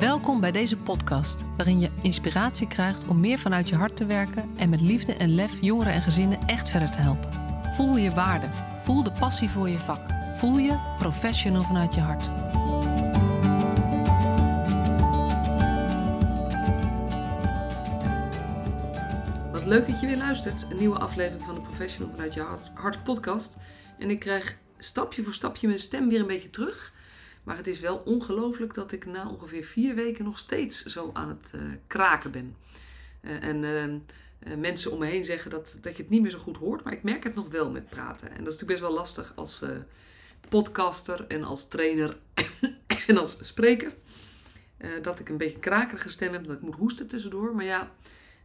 Welkom bij deze podcast, waarin je inspiratie krijgt om meer vanuit je hart te werken en met liefde en lef jongeren en gezinnen echt verder te helpen. Voel je waarde, voel de passie voor je vak, voel je professional vanuit je hart. Wat leuk dat je weer luistert. Een nieuwe aflevering van de Professional vanuit je hart, hart podcast. En ik krijg stapje voor stapje mijn stem weer een beetje terug. Maar het is wel ongelooflijk dat ik na ongeveer vier weken nog steeds zo aan het uh, kraken ben. Uh, en uh, mensen om me heen zeggen dat, dat je het niet meer zo goed hoort. Maar ik merk het nog wel met praten. En dat is natuurlijk best wel lastig als podcaster en als trainer en als spreker. dat ik een beetje krakerige stem heb, dat ik moet hoesten tussendoor. Maar ja,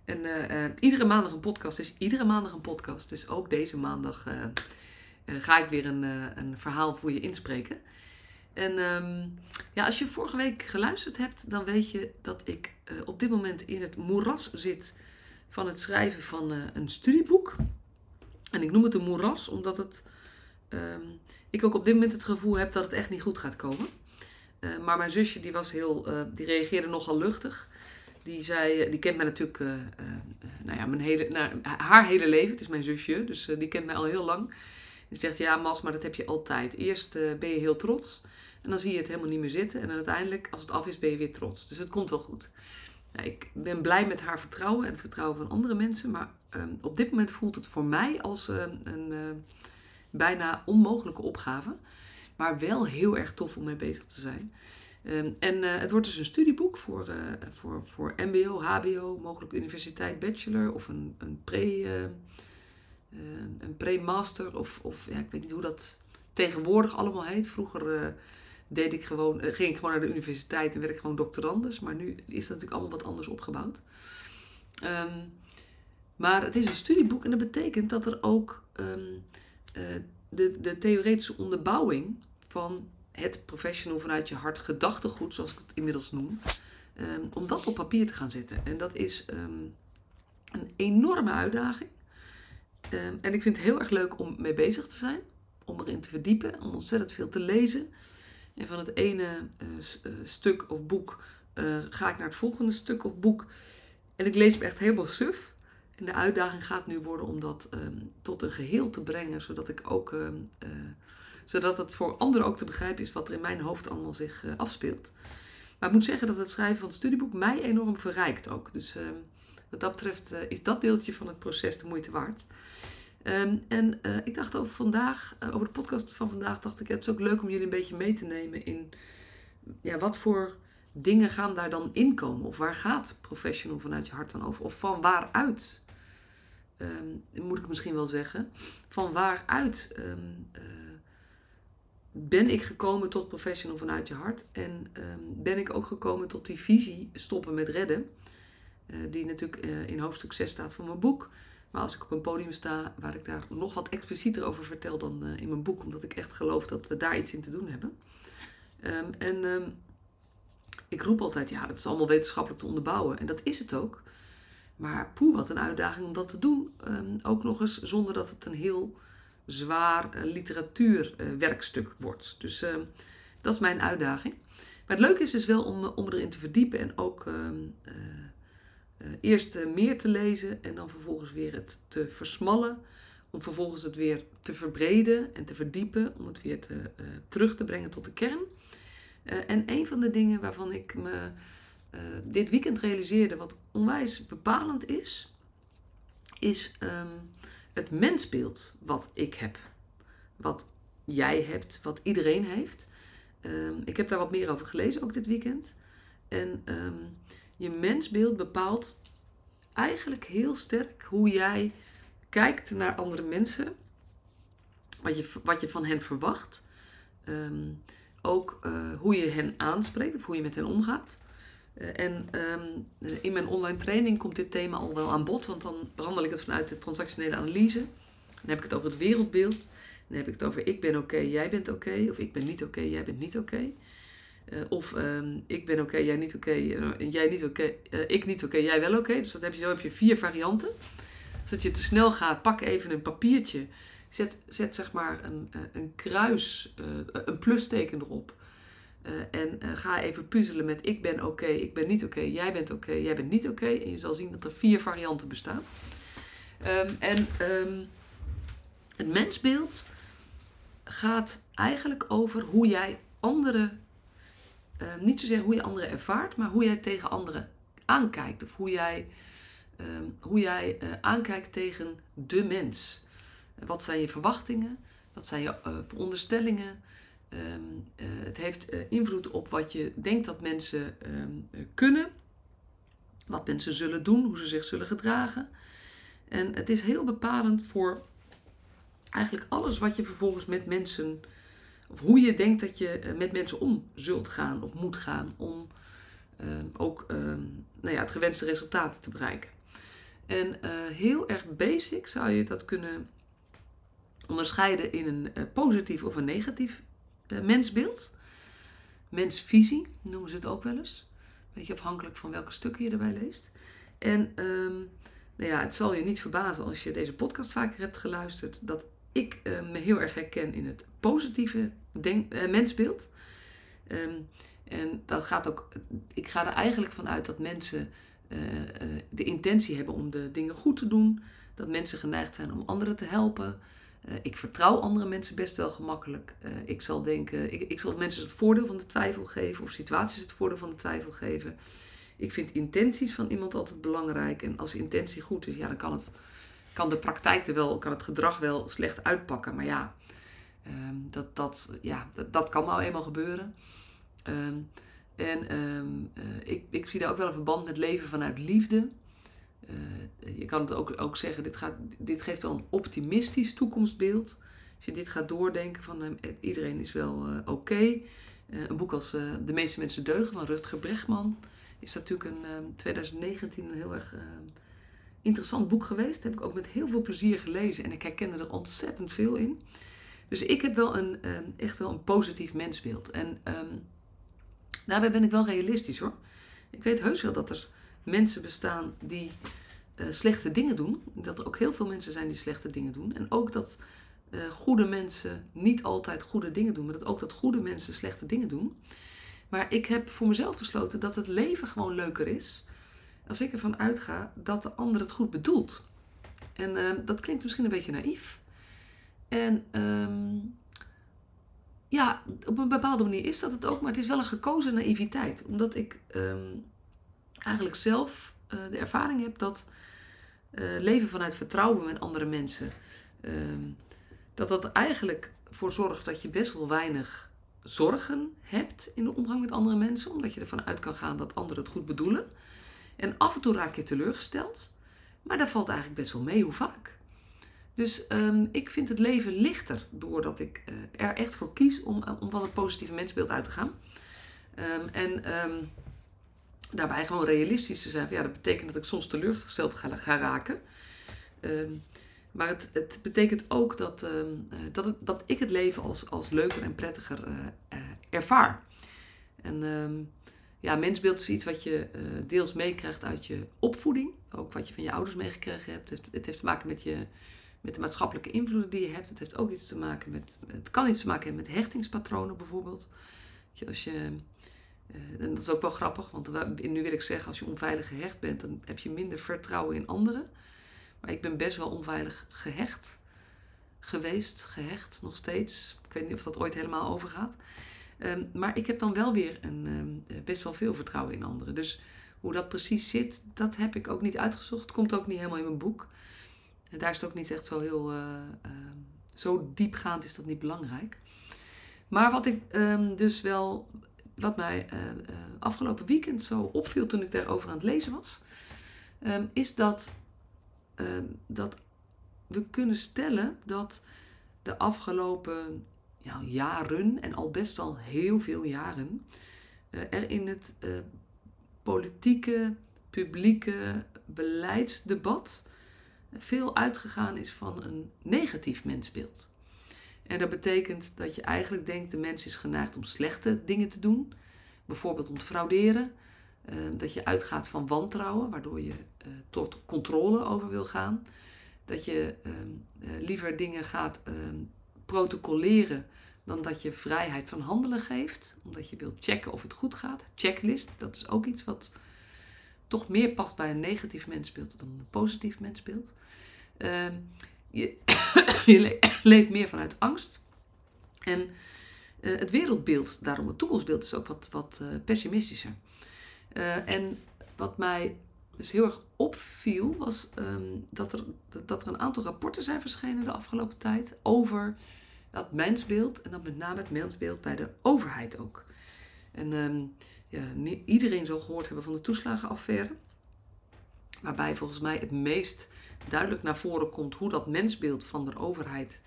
en, iedere maandag een podcast is iedere maandag een podcast. Dus ook deze maandag ga ik weer een, een verhaal voor je inspreken. En um, ja, als je vorige week geluisterd hebt, dan weet je dat ik uh, op dit moment in het moeras zit van het schrijven van uh, een studieboek. En ik noem het een moeras omdat het, um, ik ook op dit moment het gevoel heb dat het echt niet goed gaat komen. Uh, maar mijn zusje die was heel, die reageerde nogal luchtig. Die zei, die kent mij natuurlijk, nou ja, mijn hele, nou, haar hele leven. Het is mijn zusje, dus die kent mij al heel lang. Die zegt, ja Mas, maar dat heb je altijd. Eerst ben je heel trots. En dan zie je het helemaal niet meer zitten. En uiteindelijk, als het af is, ben je weer trots. Dus het komt wel goed. Nou, ik ben blij met haar vertrouwen en het vertrouwen van andere mensen. Maar um, op dit moment voelt het voor mij als uh, een uh, bijna onmogelijke opgave. Maar wel heel erg tof om mee bezig te zijn. Um, en uh, het wordt dus een studieboek voor, voor, voor MBO, HBO, mogelijk universiteit, bachelor of een, een pre. een pre-master of, of ja, ik weet niet hoe dat tegenwoordig allemaal heet. Vroeger deed ik gewoon, eh, ging ik gewoon naar de universiteit en werd ik gewoon doctorandus. Maar nu is dat natuurlijk allemaal wat anders opgebouwd. Um, maar het is een studieboek en dat betekent dat er ook um, uh, de, de theoretische onderbouwing van het professional vanuit je hart gedachtegoed, zoals ik het inmiddels noem, um, om dat op papier te gaan zetten. En dat is een enorme uitdaging. en ik vind het heel erg leuk om mee bezig te zijn, om erin te verdiepen, om ontzettend veel te lezen. En van het ene uh, stuk of boek uh, ga ik naar het volgende stuk of boek. En ik lees me echt helemaal suf. En de uitdaging gaat nu worden om dat um, tot een geheel te brengen, zodat ik ook. Uh, zodat het voor anderen ook te begrijpen is wat er in mijn hoofd allemaal zich afspeelt. Maar ik moet zeggen dat het schrijven van het studieboek mij enorm verrijkt ook. Dus um, wat dat betreft is dat deeltje van het proces de moeite waard. Um, en uh, ik dacht over vandaag, uh, over de podcast van vandaag, dacht ik, het is ook leuk om jullie een beetje mee te nemen in ja, wat voor dingen gaan daar dan inkomen? Of waar gaat professional vanuit je hart dan over? Of van waaruit, um, moet ik misschien wel zeggen, van waaruit um, uh, ben ik gekomen tot professional vanuit je hart? En ben ik ook gekomen tot die visie stoppen met redden, die natuurlijk in hoofdstuk 6 staat van mijn boek. Maar als ik op een podium sta waar ik daar nog wat explicieter over vertel dan uh, in mijn boek, omdat ik echt geloof dat we daar iets in te doen hebben. Um, en um, ik roep altijd, ja, dat is allemaal wetenschappelijk te onderbouwen. En dat is het ook. Maar poeh, wat een uitdaging om dat te doen. Um, ook nog eens zonder dat het een heel zwaar uh, literatuurwerkstuk uh, wordt. Dus dat is mijn uitdaging. Maar het leuke is dus wel om, om erin te verdiepen en ook eerst uh, meer te lezen en dan vervolgens weer het te versmallen. Om vervolgens het weer te verbreden en te verdiepen. Om het weer te, uh, terug te brengen tot de kern. en een van de dingen waarvan ik me dit weekend realiseerde, wat onwijs bepalend is, is um, het mensbeeld wat ik heb. Wat jij hebt, wat iedereen heeft. Um, ik heb daar wat meer over gelezen ook dit weekend. En um, je mensbeeld bepaalt eigenlijk heel sterk hoe jij kijkt naar andere mensen. Wat je, wat je van hen verwacht. Um, ook uh, hoe je hen aanspreekt of hoe je met hen omgaat. Uh, en um, in mijn online training komt dit thema al wel aan bod, want dan behandel ik het vanuit de transactionele analyse. Dan heb ik het over het wereldbeeld. Dan heb ik het over ik ben oké, jij bent oké. Of ik ben niet oké, jij bent niet oké. Uh, of um, ik ben oké, jij niet oké, okay, uh, jij niet oké, uh, ik niet oké, jij wel oké. Dus dat heb je, zo heb je vier varianten. Als je te snel gaat, pak even een papiertje. Zet, zet zeg maar een, een kruis, een plusteken erop. en ga even puzzelen met ik ben oké, ik ben niet oké, jij bent oké, jij bent niet oké. En je zal zien dat er vier varianten bestaan. Ehm, en ehm, het mensbeeld gaat eigenlijk over hoe jij anderen, niet zozeer hoe je anderen ervaart, maar hoe jij tegen anderen aankijkt. Of hoe jij, hoe jij aankijkt tegen de mens. Wat zijn je verwachtingen? Wat zijn je uh, veronderstellingen? Ehm, eh, het heeft eh, invloed op wat je denkt dat mensen ehm, kunnen. Wat mensen zullen doen, hoe ze zich zullen gedragen. En het is heel bepalend voor eigenlijk alles wat je vervolgens met mensen, of hoe je denkt dat je met mensen om zult gaan of moet gaan om ehm, ook nou ja, het gewenste resultaat te bereiken. En heel erg basic zou je dat kunnen onderscheiden in een uh, positief of een negatief mensbeeld. Mensvisie noemen ze het ook wel eens. Beetje afhankelijk van welke stukken je erbij leest. En um, nou ja, het zal je niet verbazen als je deze podcast vaker hebt geluisterd, dat ik me heel erg herken in het positieve denk, mensbeeld. Um, en dat gaat ook, ik ga er eigenlijk vanuit dat mensen de intentie hebben om de dingen goed te doen. Dat mensen geneigd zijn om anderen te helpen. Ik vertrouw andere mensen best wel gemakkelijk. Ik zal denken, ik, ik zal mensen het voordeel van de twijfel geven, of situaties het voordeel van de twijfel geven. Ik vind intenties van iemand altijd belangrijk. En als intentie goed is, ja, dan kan, het, kan de praktijk er wel, kan het gedrag wel slecht uitpakken. Maar ja, um, dat, dat, ja dat, kan nou eenmaal gebeuren. Um, en um, uh, ik, ik zie daar ook wel een verband met leven vanuit liefde. Uh, je kan het ook, ook zeggen, dit, gaat, dit geeft wel een optimistisch toekomstbeeld. Als je dit gaat doordenken van uh, iedereen is wel oké. Een boek als De meeste mensen deugen van Rutger Bregman is natuurlijk in 2019 een heel erg interessant boek geweest. Dat heb ik ook met heel veel plezier gelezen en ik herkende er ontzettend veel in. Dus ik heb wel een, echt wel een positief mensbeeld. En um, daarbij ben ik wel realistisch hoor. Ik weet heus wel dat er mensen bestaan die uh, slechte dingen doen. Dat er ook heel veel mensen zijn die slechte dingen doen. En ook dat uh, goede mensen niet altijd goede dingen doen, maar dat ook dat goede mensen slechte dingen doen. Maar ik heb voor mezelf besloten dat het leven gewoon leuker is als ik ervan uitga dat de ander het goed bedoelt. En uh, dat klinkt misschien een beetje naïef. En um, ja, op een bepaalde manier is dat het ook, maar het is wel een gekozen naïviteit. Omdat ik um, eigenlijk zelf uh, de ervaring heb dat uh, leven vanuit vertrouwen met andere mensen, uh, dat dat eigenlijk voor zorgt dat je best wel weinig zorgen hebt in de omgang met andere mensen, omdat je ervan uit kan gaan dat anderen het goed bedoelen. En af en toe raak je teleurgesteld, maar dat valt eigenlijk best wel mee hoe vaak. Dus um, ik vind het leven lichter doordat ik uh, er echt voor kies om, om van het positieve mensbeeld uit te gaan. Um, en um, daarbij gewoon realistisch te zijn. Ja, dat betekent dat ik soms teleurgesteld ga, ga raken. Maar het, het betekent ook dat, um, dat, dat ik het leven als, als leuker en prettiger ervaar. En ja, mensbeeld is iets wat je deels meekrijgt uit je opvoeding. Ook wat je van je ouders meegekregen hebt. Het heeft te maken met, je, met de maatschappelijke invloeden die je hebt. Het heeft ook iets te maken met. Het kan iets te maken hebben met hechtingspatronen bijvoorbeeld. Als je uh, en dat is ook wel grappig, want nu wil ik zeggen, als je onveilig gehecht bent, dan heb je minder vertrouwen in anderen. Maar ik ben best wel onveilig gehecht geweest, gehecht nog steeds. Ik weet niet of dat ooit helemaal overgaat. Um, maar ik heb dan wel weer een, um, best wel veel vertrouwen in anderen. Dus hoe dat precies zit, dat heb ik ook niet uitgezocht. Komt ook niet helemaal in mijn boek. Daar is het ook niet echt zo heel. Uh, uh, zo diepgaand is dat niet belangrijk. Maar wat ik um, dus wel wat mij uh, afgelopen weekend zo opviel toen ik daarover aan het lezen was, um, is dat, dat we kunnen stellen dat de afgelopen ja, jaren, en al best wel heel veel jaren, er in het politieke, publieke beleidsdebat veel uitgegaan is van een negatief mensbeeld. En dat betekent dat je eigenlijk denkt, de mens is geneigd om slechte dingen te doen. Bijvoorbeeld om te frauderen. Uh, dat je uitgaat van wantrouwen, waardoor je uh, tot controle over wil gaan. Dat je uh, liever dingen gaat ehm, protocoleren dan dat je vrijheid van handelen geeft, omdat je wilt checken of het goed gaat. Checklist, dat is ook iets wat toch meer past bij een negatief mensbeeld dan een positief mensbeeld. Ehm, je, je leeft meer vanuit angst. En eh, het wereldbeeld, daarom het toekomstbeeld, is ook wat, wat uh, pessimistischer. Uh, en wat mij dus heel erg opviel, was um, dat, er, dat er een aantal rapporten zijn verschenen de afgelopen tijd over dat mensbeeld en dan met name het mensbeeld bij de overheid ook. En um, iedereen zal gehoord hebben van de toeslagenaffaire. Waarbij volgens mij het meest duidelijk naar voren komt hoe dat mensbeeld van de overheid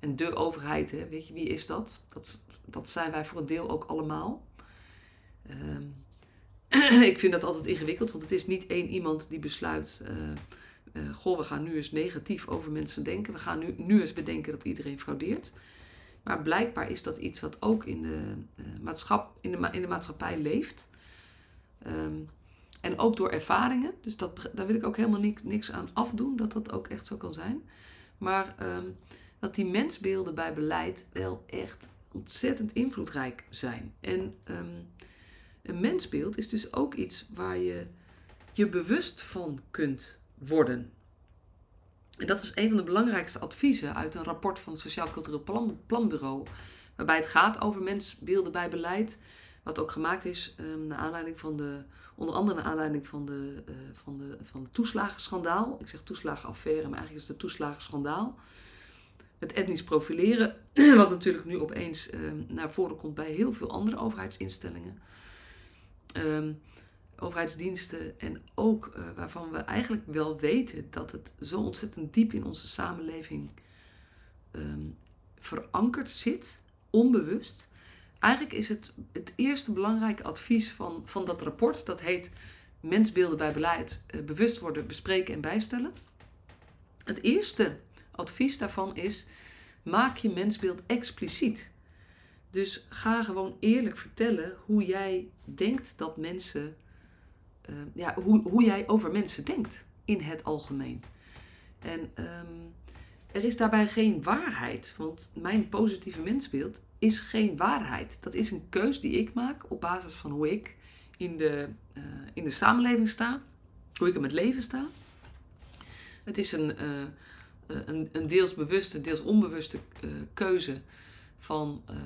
en de overheid, weet je, wie is dat? dat? Dat zijn wij voor een deel ook allemaal. Um, ik vind dat altijd ingewikkeld, want het is niet één iemand die besluit: uh, uh, Goh, we gaan nu eens negatief over mensen denken. We gaan nu, nu eens bedenken dat iedereen fraudeert. Maar blijkbaar is dat iets wat ook in de, uh, maatschap, in de, in de maatschappij leeft. Um, en ook door ervaringen. Dus dat, daar wil ik ook helemaal niks, niks aan afdoen, dat dat ook echt zo kan zijn. Maar um, dat die mensbeelden bij beleid wel echt ontzettend invloedrijk zijn. En um, een mensbeeld is dus ook iets waar je je bewust van kunt worden. En dat is een van de belangrijkste adviezen uit een rapport van het Sociaal Cultureel Plan, Planbureau. Waarbij het gaat over mensbeelden bij beleid. Wat ook gemaakt is um, naar aanleiding van de, onder andere naar aanleiding van de, uh, van de, van de toeslagenschandaal. Ik zeg toeslagenaffaire, maar eigenlijk is het de toeslagenschandaal. Het etnisch profileren, wat natuurlijk nu opeens um, naar voren komt bij heel veel andere overheidsinstellingen. Um, overheidsdiensten en ook uh, waarvan we eigenlijk wel weten dat het zo ontzettend diep in onze samenleving um, verankerd zit, onbewust. Eigenlijk is het het eerste belangrijke advies van, van dat rapport, dat heet Mensbeelden bij beleid, uh, bewust worden, bespreken en bijstellen. Het eerste advies daarvan is: maak je mensbeeld expliciet. Dus ga gewoon eerlijk vertellen hoe jij denkt dat mensen, uh, ja, hoe, hoe jij over mensen denkt in het algemeen. En um, er is daarbij geen waarheid, want mijn positieve mensbeeld is geen waarheid. Dat is een keus die ik maak op basis van hoe ik in de, uh, in de samenleving sta, hoe ik in het leven sta. Het is een, uh, een, een deels bewuste, deels onbewuste keuze van uh,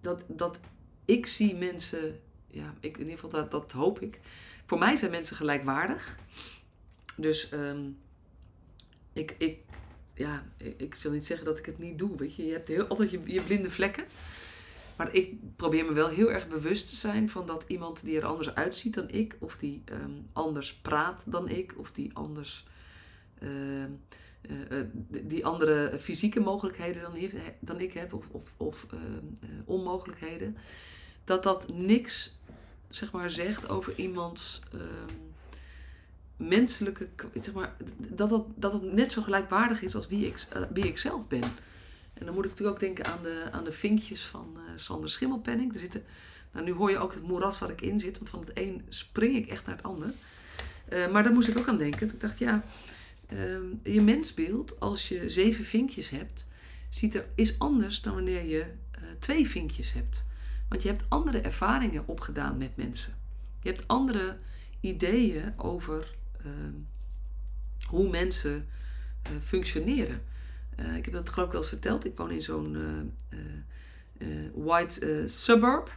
dat, dat ik zie mensen, ja, ik, in ieder geval dat, dat hoop ik. Voor mij zijn mensen gelijkwaardig. Dus um, ik, ik, ja, ik zal niet zeggen dat ik het niet doe. Weet je, je hebt heel, altijd je, je blinde vlekken. Maar ik probeer me wel heel erg bewust te zijn van dat iemand die er anders uitziet dan ik, of die um, anders praat dan ik, of die anders. Uh, uh, die andere fysieke mogelijkheden dan, dan ik heb, of, of, of uh, onmogelijkheden, dat dat niks zeg maar, zegt over iemands ehm, menselijke. Zeg maar, dat, dat, dat het net zo gelijkwaardig is als wie ik, wie ik zelf ben. En dan moet ik natuurlijk ook denken aan de, aan de vinkjes van Sander Schimmelpenning. Er zitten, nou, nu hoor je ook het moeras waar ik in zit, want van het een spring ik echt naar het ander. maar daar moest ik ook aan denken. Ik dacht, ja Um, je mensbeeld, als je zeven vinkjes hebt, ziet er, is anders dan wanneer je twee vinkjes hebt. Want je hebt andere ervaringen opgedaan met mensen. Je hebt andere ideeën over uh, hoe mensen uh, functioneren. Eh, ik heb dat geloof ik wel eens verteld. Ik woon in zo'n white suburb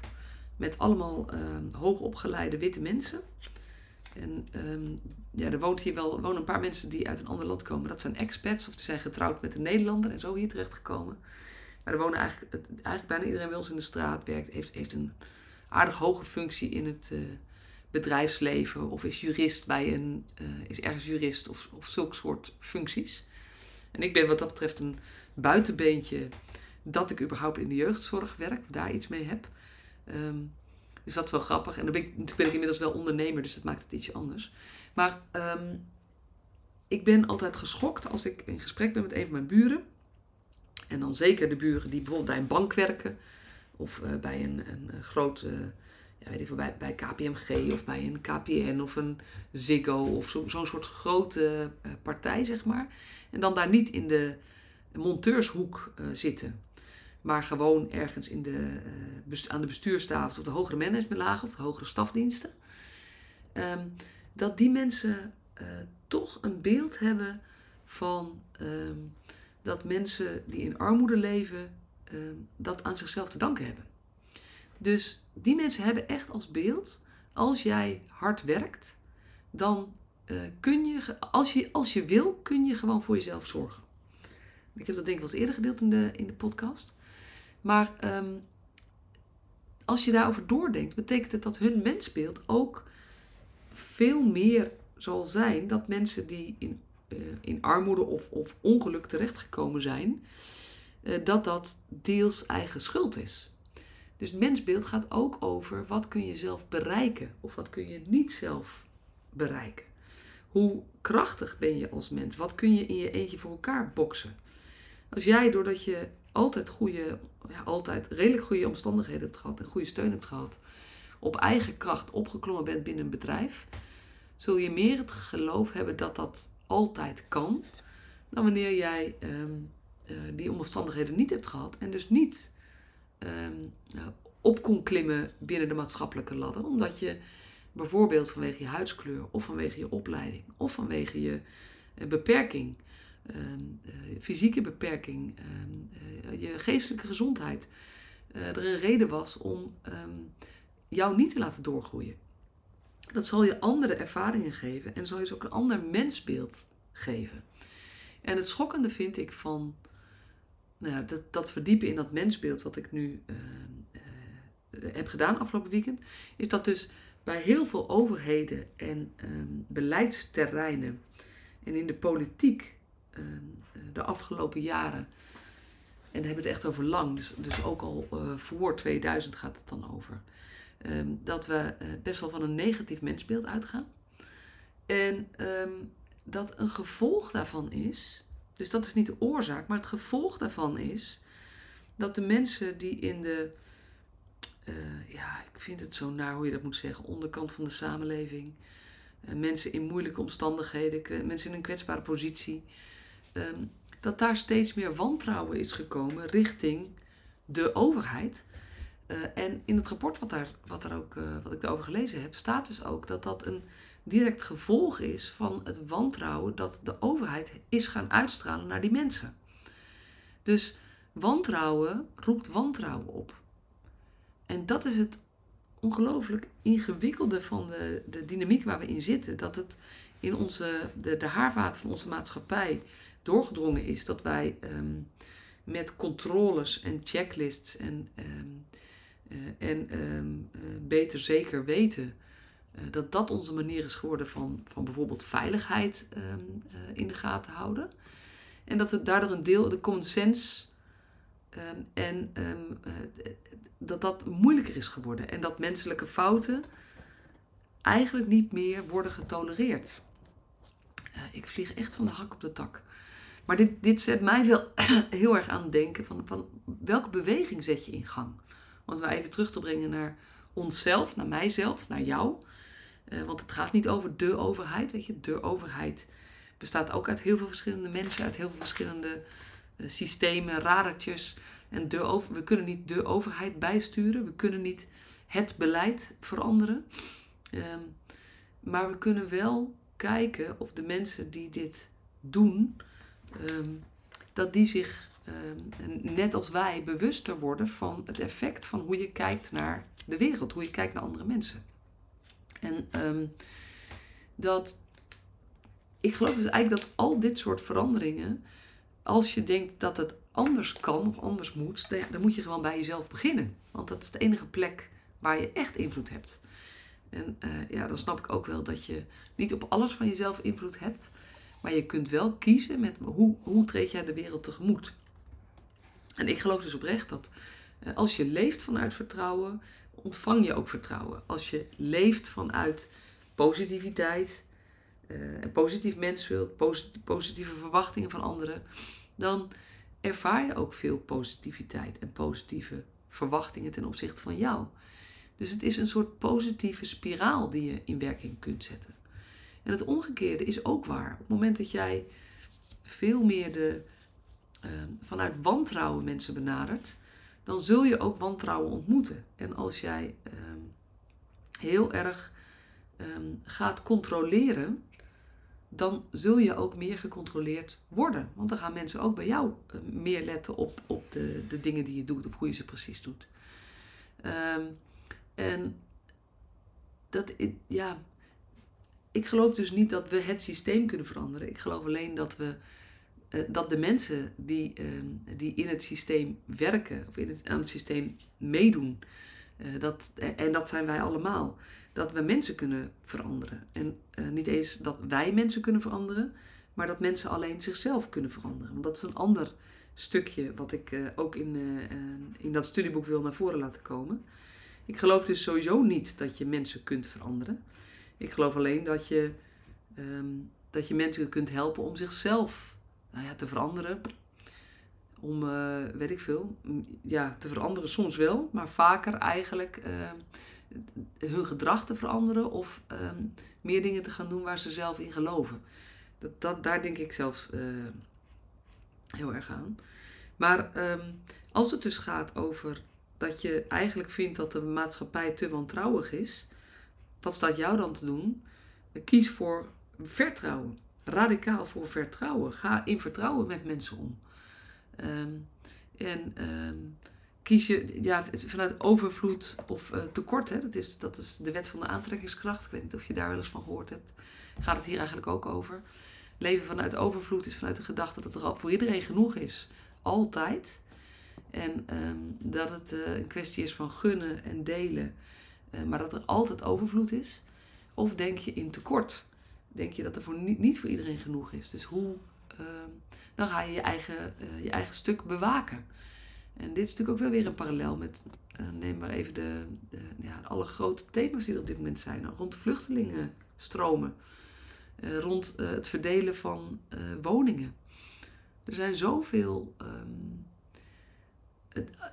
met allemaal ehm, hoogopgeleide witte mensen. En um, ja, er woont hier wel, wonen een paar mensen die uit een ander land komen. Dat zijn expats of die zijn getrouwd met een Nederlander en zo hier terechtgekomen. Maar er wonen eigenlijk, eigenlijk bijna iedereen wel eens in de straat, werkt, heeft, heeft een aardig hoge functie in het uh, bedrijfsleven of is jurist bij een, uh, is ergens jurist of, of zulke soort functies. En ik ben wat dat betreft een buitenbeentje dat ik überhaupt in de jeugdzorg werk, daar iets mee heb. Um, dus dat is wel grappig. En dan ben ik, natuurlijk ben ik inmiddels wel ondernemer, dus dat maakt het ietsje anders. Maar um, ik ben altijd geschokt als ik in gesprek ben met een van mijn buren. En dan zeker de buren die bijvoorbeeld bij een bank werken. Of uh, bij een, een groot, uh, ja, weet ik veel, bij, bij KPMG of bij een KPN of een Ziggo. Of zo'n zo soort grote partij, zeg maar. En dan daar niet in de monteurshoek zitten. Maar gewoon ergens in de, aan de bestuurstafel of de hogere managementlagen of de hogere stafdiensten. Ehm, dat die mensen toch een beeld hebben van ehm, dat mensen die in armoede leven ehm, dat aan zichzelf te danken hebben. Dus die mensen hebben echt als beeld, als jij hard werkt, dan uh, kun je, als je, als je wil, kun je gewoon voor jezelf zorgen. Ik heb dat denk ik wel eens eerder gedeeld in de, in de podcast. Maar ehm, als je daarover doordenkt, betekent het dat hun mensbeeld ook veel meer zal zijn dat mensen die in, in armoede of, of ongeluk terechtgekomen zijn, uh, dat dat deels eigen schuld is. Dus mensbeeld gaat ook over wat kun je zelf bereiken of wat kun je niet zelf bereiken. Hoe krachtig ben je als mens? Wat kun je in je eentje voor elkaar boksen? Als jij, doordat je altijd goede, ja, altijd redelijk goede omstandigheden hebt gehad en goede steun hebt gehad, op eigen kracht opgeklommen bent binnen een bedrijf, zul je meer het geloof hebben dat dat altijd kan, dan wanneer jij um, uh, die omstandigheden niet hebt gehad en dus niet um, op kon klimmen binnen de maatschappelijke ladder, omdat je bijvoorbeeld vanwege je huidskleur of vanwege je opleiding of vanwege je uh, beperking, um, fysieke beperking, je geestelijke gezondheid, er een reden was om jou niet te laten doorgroeien. Dat zal je andere ervaringen geven en zal je dus ook een ander mensbeeld geven. En het schokkende vind ik van nou ja, dat, dat verdiepen in dat mensbeeld wat ik nu uh, uh, heb gedaan afgelopen weekend, is dat dus bij heel veel overheden en um, beleidsterreinen en in de politiek um, de afgelopen jaren, en dan hebben we het echt over lang, dus, dus ook al uh, voor 2000 gaat het dan over, um, dat we best wel van een negatief mensbeeld uitgaan. En dat een gevolg daarvan is dus dat is niet de oorzaak, maar het gevolg daarvan is dat de mensen die in de, uh, ja, ik vind het zo naar hoe je dat moet zeggen, onderkant van de samenleving, uh, mensen in moeilijke omstandigheden, mensen in een kwetsbare positie, um, dat daar steeds meer wantrouwen is gekomen richting de overheid. Uh, en in het rapport wat, daar, wat, daar ook, wat ik daarover gelezen heb, staat dus ook dat dat een direct gevolg is van het wantrouwen dat de overheid is gaan uitstralen naar die mensen. Dus wantrouwen roept wantrouwen op. En dat is het ongelooflijk ingewikkelde van de, de dynamiek waar we in zitten. Dat het in onze, de, de haarvaten van onze maatschappij doorgedrongen is dat wij um, met controles en checklists en, uh, en um, uh, beter zeker weten uh, dat dat onze manier is geworden van, van bijvoorbeeld veiligheid uh, in de gaten houden. En dat het daardoor een deel, de common sense, um, en dat dat moeilijker is geworden. En dat menselijke fouten eigenlijk niet meer worden getolereerd. ik vlieg echt van de hak op de tak. Maar dit, dit zet mij wel heel erg aan het denken van, van welke beweging zet je in gang? Want we even terug te brengen naar onszelf, naar mijzelf, naar jou. Uh, want het gaat niet over de overheid. Weet je, de overheid bestaat ook uit heel veel verschillende mensen, uit heel veel verschillende uh, systemen, radertjes. En de over, we kunnen niet de overheid bijsturen. We kunnen niet het beleid veranderen. Um, maar we kunnen wel kijken of de mensen die dit doen, um, dat die zich net als wij bewuster worden van het effect van hoe je kijkt naar de wereld, hoe je kijkt naar andere mensen. En um, dat. Ik geloof dus eigenlijk dat al dit soort veranderingen, als je denkt dat het anders kan of anders moet, dan moet je gewoon bij jezelf beginnen. Want dat is de enige plek waar je echt invloed hebt. En uh, ja, dan snap ik ook wel dat je niet op alles van jezelf invloed hebt. Maar je kunt wel kiezen met hoe, hoe treed jij de wereld tegemoet. En ik geloof dus oprecht dat uh, als je leeft vanuit vertrouwen, ontvang je ook vertrouwen. Als je leeft vanuit positiviteit, uh, een positief mensbeeld, positieve verwachtingen van anderen, dan ervaar je ook veel positiviteit en positieve verwachtingen ten opzichte van jou. Dus het is een soort positieve spiraal die je in werking kunt zetten. En het omgekeerde is ook waar. Op het moment dat jij veel meer de, ehm, vanuit wantrouwen mensen benadert, dan zul je ook wantrouwen ontmoeten. En als jij ehm, heel erg ehm, gaat controleren, dan zul je ook meer gecontroleerd worden. Want dan gaan mensen ook bij jou eh, meer letten op, op de, de dingen die je doet of hoe je ze precies doet. en dat, ja, ik geloof dus niet dat we het systeem kunnen veranderen. Ik geloof alleen dat we uh, dat de mensen die, uh, die in het systeem werken of in het, aan het systeem meedoen, uh, dat, en dat zijn wij allemaal, dat we mensen kunnen veranderen. En niet eens dat wij mensen kunnen veranderen, maar dat mensen alleen zichzelf kunnen veranderen. Want dat is een ander stukje wat ik ook in, in dat studieboek wil naar voren laten komen. Ik geloof dus sowieso niet dat je mensen kunt veranderen. Ik geloof alleen dat je, um, dat je mensen kunt helpen om zichzelf nou ja, te veranderen. Om, uh, weet ik veel, ja, te veranderen soms wel, maar vaker eigenlijk uh, hun gedrag te veranderen of uh, meer dingen te gaan doen waar ze zelf in geloven. Dat, dat, daar denk ik zelf eh, heel erg aan. Maar ehm, als het dus gaat over dat je eigenlijk vindt dat de maatschappij te wantrouwig is, wat staat jou dan te doen? Kies voor vertrouwen. Radicaal voor vertrouwen. Ga in vertrouwen met mensen om. Ehm, en ehm, kies je ja, vanuit overvloed of uh, tekort. Hè? Dat, is, dat is de wet van de aantrekkingskracht. Ik weet niet of je daar wel eens van gehoord hebt. Gaat het hier eigenlijk ook over. Leven vanuit overvloed is vanuit de gedachte dat er voor iedereen genoeg is. Altijd. En ehm, dat het uh, een kwestie is van gunnen en delen. Uh, maar dat er altijd overvloed is. Of denk je in tekort? Denk je dat er niet, niet voor iedereen genoeg is? Dus hoe, uh, dan ga je je eigen, uh, je eigen stuk bewaken. En dit is natuurlijk ook wel weer een parallel met, neem maar even de, de, ja, alle grote thema's die er op dit moment zijn. Rond vluchtelingenstromen. rond het verdelen van woningen. Er zijn zoveel um,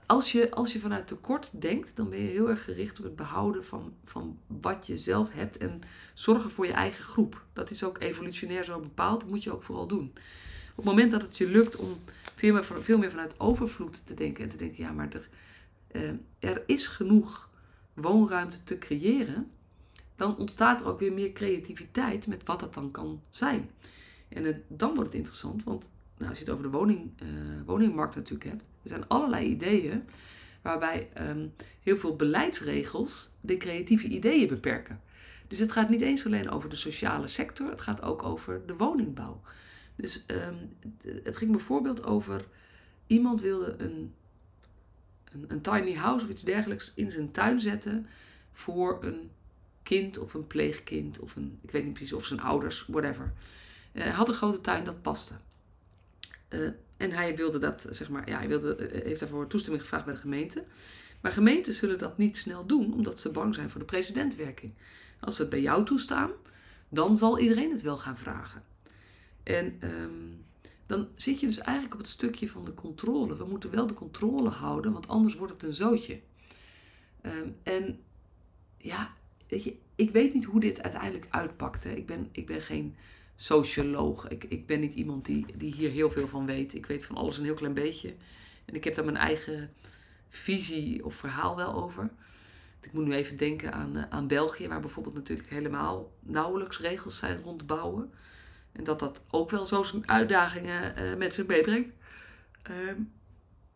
als je, als je vanuit tekort denkt, dan ben je heel erg gericht op het behouden van, van wat je zelf hebt en zorgen voor je eigen groep. Dat is ook evolutionair zo bepaald, dat moet je ook vooral doen. Op het moment dat het je lukt om veel meer, veel meer vanuit overvloed te denken en te denken, ja, maar er, eh, er is genoeg woonruimte te creëren, dan ontstaat er ook weer meer creativiteit met wat dat dan kan zijn. En dan wordt het interessant, want nou, als je het over de woning, uh, woningmarkt natuurlijk hebt, er zijn allerlei ideeën waarbij um, heel veel beleidsregels de creatieve ideeën beperken. Dus het gaat niet eens alleen over de sociale sector, het gaat ook over de woningbouw. Dus um, het ging bijvoorbeeld over iemand wilde een, een, een, tiny house of iets dergelijks in zijn tuin zetten voor een kind of een pleegkind of een, ik weet niet precies, of zijn ouders, whatever. Uh, hij had een grote tuin, dat paste. Uh, en hij wilde dat, zeg maar, ja, hij wilde, eh, heeft daarvoor toestemming gevraagd bij de gemeente. Maar gemeenten zullen dat niet snel doen, omdat ze bang zijn voor de presidentwerking. Als we het bij jou toestaan, dan zal iedereen het wel gaan vragen. En um, dan zit je dus eigenlijk op het stukje van de controle. We moeten wel de controle houden, want anders wordt het een zootje. Um, en ja, ik weet niet hoe dit uiteindelijk uitpakt. Ik, ben, ik ben geen socioloog. Ik, ik ben niet iemand die, die hier heel veel van weet. Ik weet van alles een heel klein beetje. En ik heb daar mijn eigen visie of verhaal wel over. Ik moet nu even denken aan, eh, aan België, waar bijvoorbeeld natuurlijk helemaal nauwelijks regels zijn rond bouwen. En dat dat ook wel zo zijn uitdagingen uh, met zich meebrengt. Uh,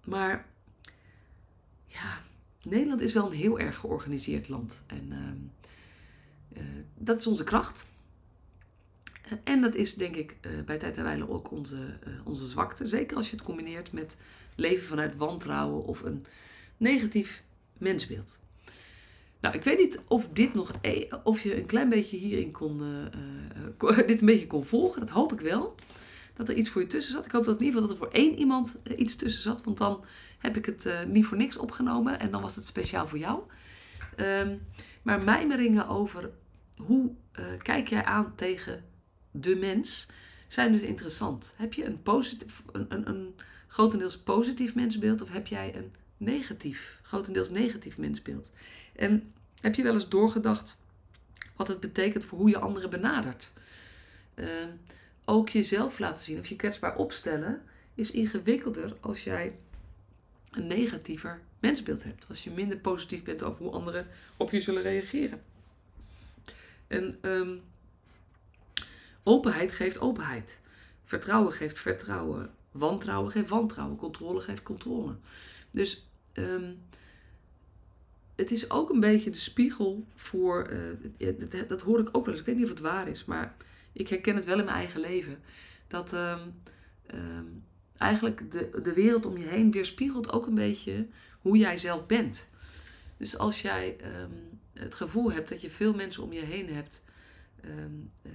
maar ja, Nederland is wel een heel erg georganiseerd land. En uh, dat is onze kracht. En dat is denk ik uh, bij tijd en wijle ook onze, uh, onze zwakte. Zeker als je het combineert met leven vanuit wantrouwen of een negatief mensbeeld. Nou, ik weet niet of dit nog, e of je een klein beetje hierin kon, dit een beetje kon volgen. Dat hoop ik wel. Dat er iets voor je tussen zat. Ik hoop dat in ieder geval dat er voor één iemand iets tussen zat. Want dan heb ik het niet voor niks opgenomen. En dan was het speciaal voor jou. Um, maar mijmeringen over hoe kijk jij aan tegen de mens, zijn dus interessant. Heb je een, positief, een, een, een grotendeels positief mensbeeld of heb jij een negatief, grotendeels negatief mensbeeld? En heb je wel eens doorgedacht wat het betekent voor hoe je anderen benadert? Uh, ook jezelf laten zien of je kwetsbaar opstellen is is ingewikkelder als jij een negatiever mensbeeld hebt. Als je minder positief bent over hoe anderen op je zullen reageren. En ehm, openheid geeft openheid. Vertrouwen geeft vertrouwen. Wantrouwen geeft wantrouwen. Controle geeft controle. Dus ehm, het is ook een beetje de spiegel voor. Uh, dat, dat, hoor ik ook wel eens. Ik weet niet of het waar is, maar ik herken het wel in mijn eigen leven. Dat ehm, ehm, eigenlijk de, de wereld om je heen weerspiegelt ook een beetje hoe jij zelf bent. Dus als jij het gevoel hebt dat je veel mensen om je heen hebt uh,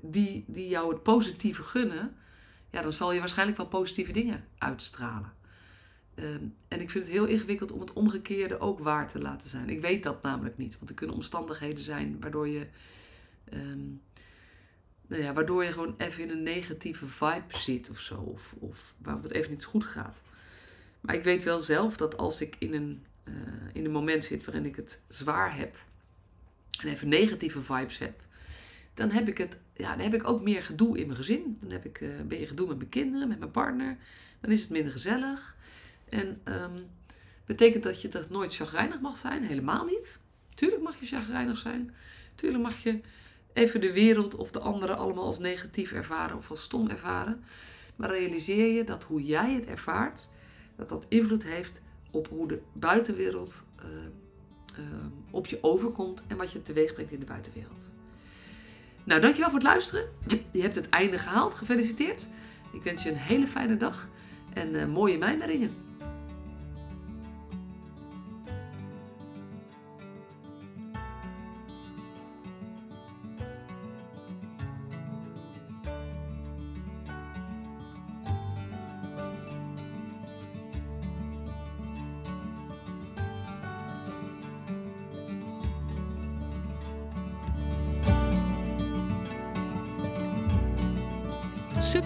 die, die jou het positieve gunnen, ja, dan zal je waarschijnlijk wel positieve dingen uitstralen. Ehm, en ik vind het heel ingewikkeld om het omgekeerde ook waar te laten zijn. Ik weet dat namelijk niet, want er kunnen omstandigheden zijn waardoor je, um, nou ja, waardoor je gewoon even in een negatieve vibe zit of zo, of, of waar het even niet goed gaat. Maar ik weet wel zelf dat als ik in een, uh, in een moment zit waarin ik het zwaar heb en even negatieve vibes heb, dan heb ik, het, ja, dan heb ik ook meer gedoe in mijn gezin. Dan heb ik uh, een beetje gedoe met mijn kinderen, met mijn partner. Dan is het minder gezellig. En um, betekent dat je dat nooit chagrijnig mag zijn? Helemaal niet. Tuurlijk mag je chagrijnig zijn. Tuurlijk mag je even de wereld of de anderen allemaal als negatief ervaren of als stom ervaren. Maar realiseer je dat hoe jij het ervaart, dat dat invloed heeft op hoe de buitenwereld uh, uh, op je overkomt en wat je teweeg brengt in de buitenwereld. Nou, dankjewel voor het luisteren. Je hebt het einde gehaald. Gefeliciteerd. Ik wens je een hele fijne dag en uh, mooie mijmeringen.